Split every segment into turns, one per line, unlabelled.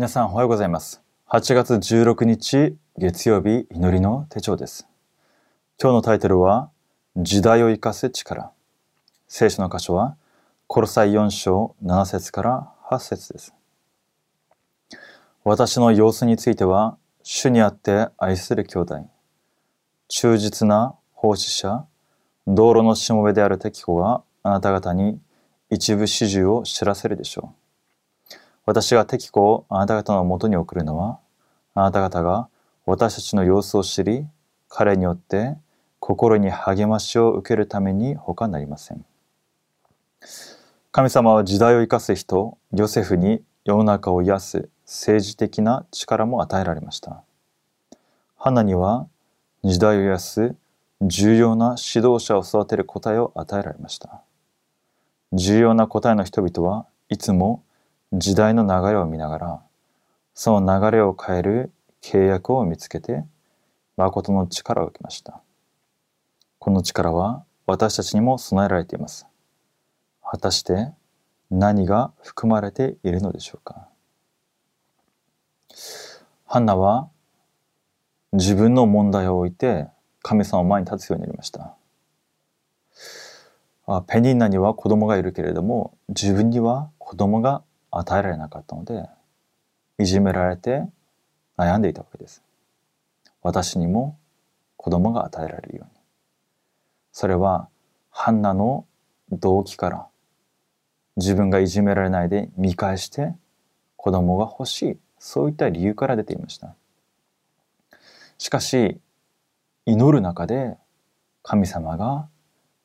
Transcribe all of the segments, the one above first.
皆さんおはようございます。8月16日月曜日祈りの手帳です。今日のタイトルは時代を生かす力。聖書の箇所はコロサイ4章7節から8節です。私の様子については主にあって愛する兄弟、忠実な奉仕者、道路のしもべである敵子があなた方に一部始終を知らせるでしょう。私が敵子をあなた方のもとに送るのは、あなた方が私たちの様子を知り、彼によって心に励ましを受けるために他なりません。神様は時代を生かす人、ヨセフに世の中を癒す政治的な力も与えられました。ハナには時代を癒す重要な指導者を育てる答えを与えられました。重要な答えの人々はいつも時代の流れを見ながら、その流れを変える契約を見つけて、誠の力を受けました。この力は私たちにも備えられています。果たして何が含まれているのでしょうかハンナは自分の問題を置いて神様の前に立つようになりました。あペニンナには子供がいるけれども自分には子供が与えられなかったのでいじめられて悩んでいたわけです。私にも子供が与えられるように。それはハンナの動機から自分がいじめられないで見返して子供が欲しいそういった理由から出ていました。しかし祈る中で神様が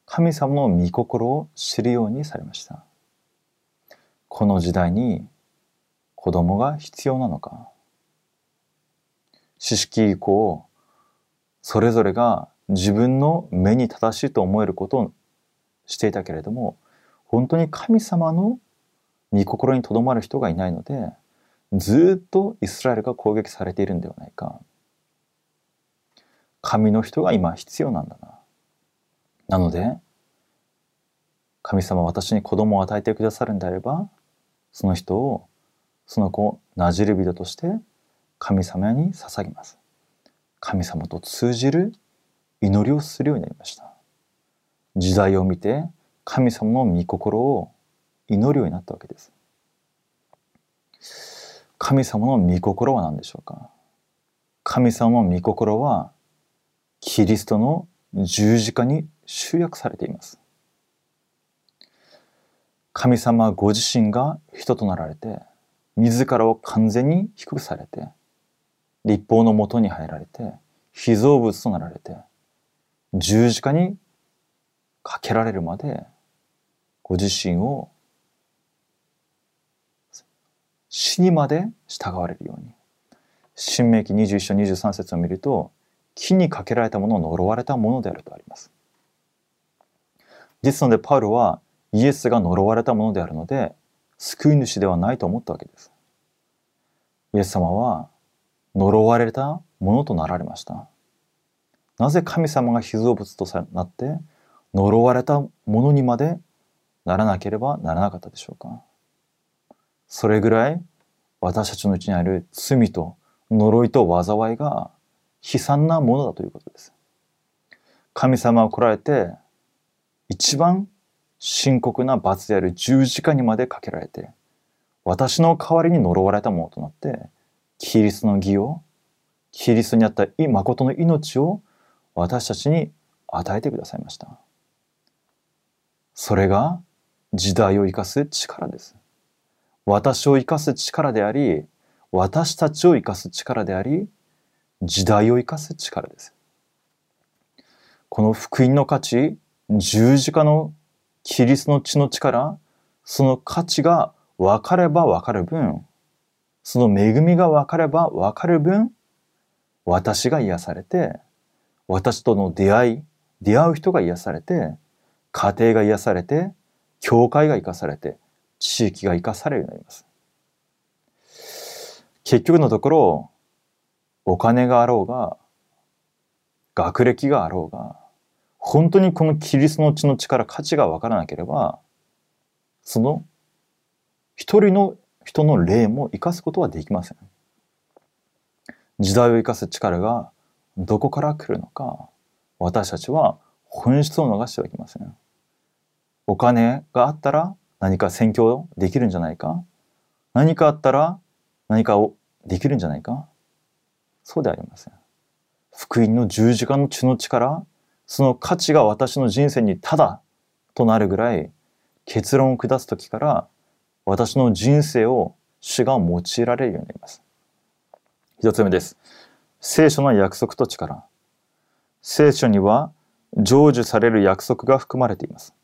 神様の御心を知るようにされました。この時代に子供が必要なのか。知識以降それぞれが自分の目に正しいと思えることをしていたけれども本当に神様の御心にとどまる人がいないのでずっとイスラエルが攻撃されているんではないか。神の人が今必要なんだな。なので神様私に子供を与えてくださるんであればその人をその子をなじる人として神様に捧げます。神様と通じる祈りをするようになりました。時代を見て神様の御心を祈るようになったわけです。神様の御心は何でしょうか？神様の御心はキリストの十字架に集約されています。神様ご自身が人となられて自らを完全に低くされて立法のもとに入られて被造物となられて十字架にかけられるまでご自身を死にまで従われるように。新明記21章23節を見ると木にかけられたものを呪われたものであるとあります。ですのでパウロはイエスが呪われたものであるので救い主ではないと思ったわけです。イエス様は呪われたものとなられました。なぜ神様が被造物となって呪われたものにまでならなければならなかったでしょうか。それぐらい私たちのうちにある罪と呪いと災いが悲惨なものだということです。神様は来られて一番深刻な罰である十字架にまでかけられて私の代わりに呪われたものとなってキリストの義をキリストにあった誠の命を私たちに与えてくださいました。それが時代を生かす力です。私を生かす力であり私たちを生かす力であり時代を生かす力です。この福音の価値十字架のキリストの血の力その価値が分かれば分かる分その恵みが分かれば分かる分私が癒されて私との出会い出会う人が癒されて家庭が癒されて教会が生かされて地域が生かされるようになります。結局のところお金があろうが学歴があろうが本当にこのキリストの血の力価値が分からなければその一人の人の霊も生かすことはできません。時代を生かす力がどこから来るのか、私たちは本質を逃してはいけません。お金があったら何か宣教できるんじゃないか何かあったら何かをできるんじゃないかそうではありません。福音の十字架の血の力、その価値が私の人生にただとなるぐらい結論を下す時から私の人生を主が用いられるようになります。一つ目です。聖書の約束と力。聖書には成就される約束が含まれています。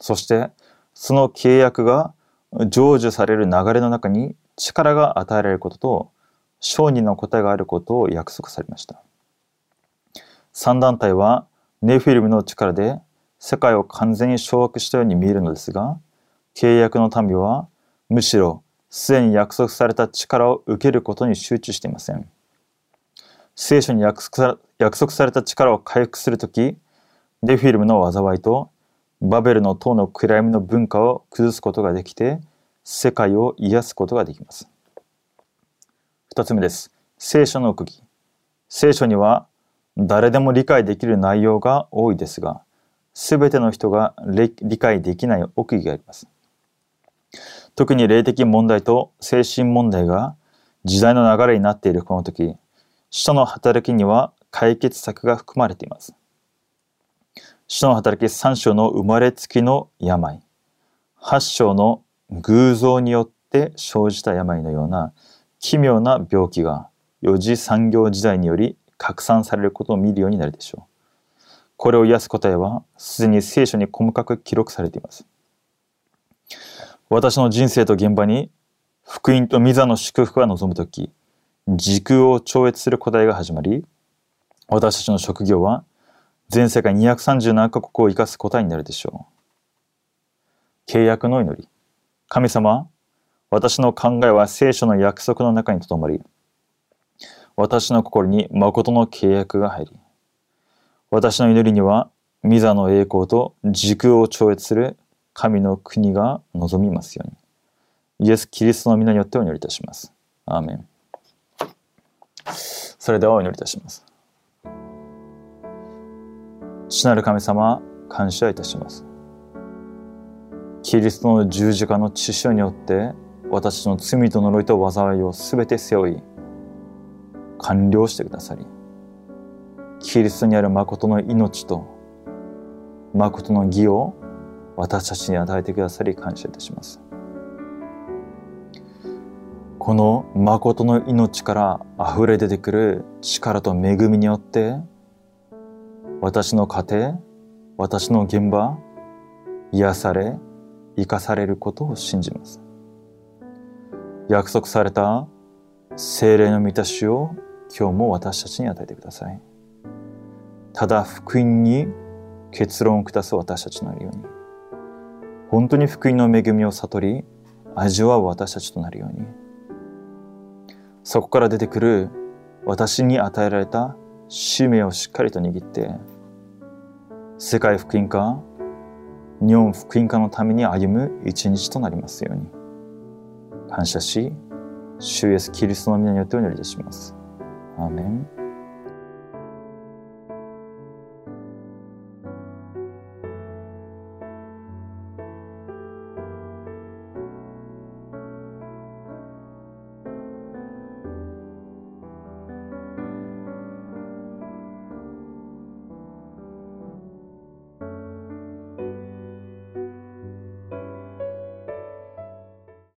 そしてその契約が成就される流れの中に力が与えられることと商人の答えがあることを約束されました。三団体はネフィルムの力で世界を完全に掌握したように見えるのですが、契約の民はむしろすでに約束された力を受けることに集中していません。聖書に約束された力を回復するとき、ネフィルムの災いとバベルの塔の暗闇の文化を崩すことができて、世界を癒すことができます。二つ目です。聖書の奥義。聖書には誰でも理解できる内容が多いですが、すべての人が理解できない奥義があります。特に霊的問題と精神問題が時代の流れになっているこの時、使徒の働きには解決策が含まれています。使徒の働き3章の生まれつきの病、8章の偶像によって生じた病のような奇妙な病気が四次産業時代により拡散されることを見るようになるでしょう。これを癒す答えはすでに聖書に細かく記録されています。私の人生と現場に福音と御座の祝福が望むとき、時空を超越する答えが始まり、私たちの職業は全世界237カ国を生かす答えになるでしょう。契約の祈り。神様、私の考えは聖書の約束の中にとどまり、私の心に誠の契約が入り、私の祈りには、ミザの栄光と時空を超越する神の国が望みますように。イエス・キリストの皆によってお祈りいたします。アーメン。それではお祈りいたします。父なる神様、感謝いたします。キリストの十字架の血潮によって私の罪と呪いと災いをすべて背負い完了してくださりキリストにある誠の命と誠の義を私たちに与えてくださり感謝いたします。この誠の命から溢れ出てくる力と恵みによって私の家庭私の現場癒され生かされることを信じます。約束された精霊の満たしを今日も私たちに与えてくださいただ福音に結論を下す私たちとなるように本当に福音の恵みを悟り味わう私たちとなるようにそこから出てくる私に与えられた使命をしっかりと握って世界福音化日本福音化のために歩む一日となりますように感謝し主イエスキリストの皆によってお祈りいたします。アーメン